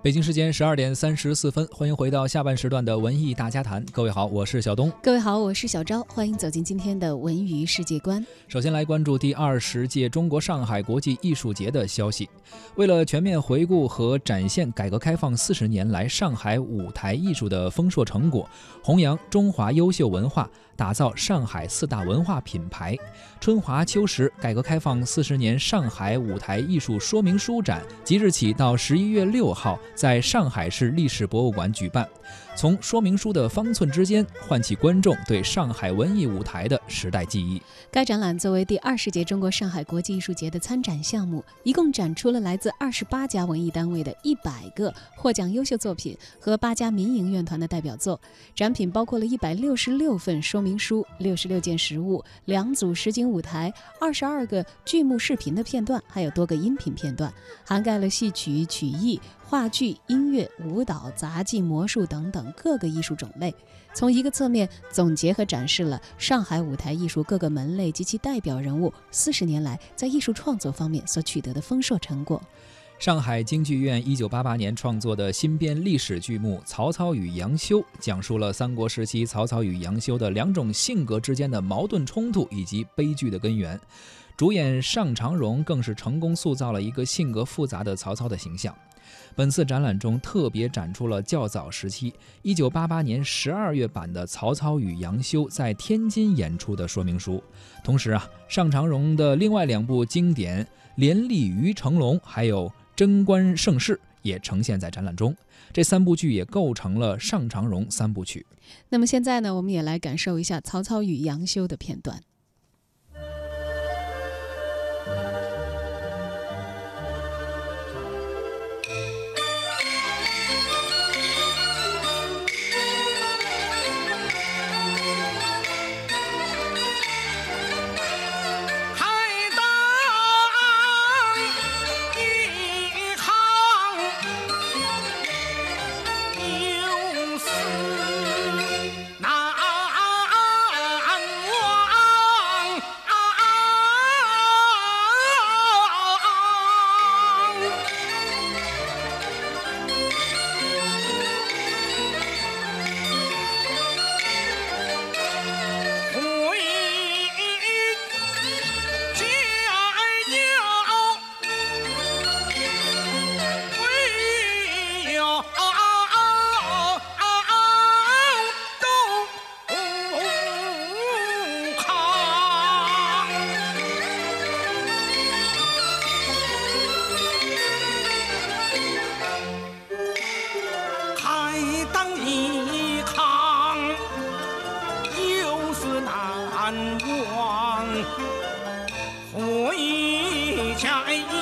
北京时间十二点三十四分，欢迎回到下半时段的文艺大家谈。各位好，我是小东。各位好，我是小昭。欢迎走进今天的文娱世界观。首先来关注第二十届中国上海国际艺术节的消息。为了全面回顾和展现改革开放四十年来上海舞台艺术的丰硕成果，弘扬中华优秀文化，打造上海四大文化品牌，春华秋实改革开放四十年上海舞台艺术说明书展即日起到十一月六号。在上海市历史博物馆举办，从说明书的方寸之间唤起观众对上海文艺舞台的时代记忆。该展览作为第二十届中国上海国际艺术节的参展项目，一共展出了来自二十八家文艺单位的一百个获奖优秀作品和八家民营院团的代表作。展品包括了一百六十六份说明书、六十六件实物、两组实景舞台、二十二个剧目视频的片段，还有多个音频片段，涵盖了戏曲、曲艺。话剧、音乐、舞蹈、杂技、魔术等等各个艺术种类，从一个侧面总结和展示了上海舞台艺术各个门类及其代表人物四十年来在艺术创作方面所取得的丰硕成果。上海京剧院一九八八年创作的新编历史剧目《曹操与杨修》，讲述了三国时期曹操与杨修的两种性格之间的矛盾冲突以及悲剧的根源。主演尚长荣更是成功塑造了一个性格复杂的曹操的形象。本次展览中特别展出了较早时期1988年12月版的《曹操与杨修》在天津演出的说明书。同时啊，尚长荣的另外两部经典《连丽于成龙》还有《贞观盛世》也呈现在展览中。这三部剧也构成了尚长荣三部曲。那么现在呢，我们也来感受一下《曹操与杨修》的片段。唯有独。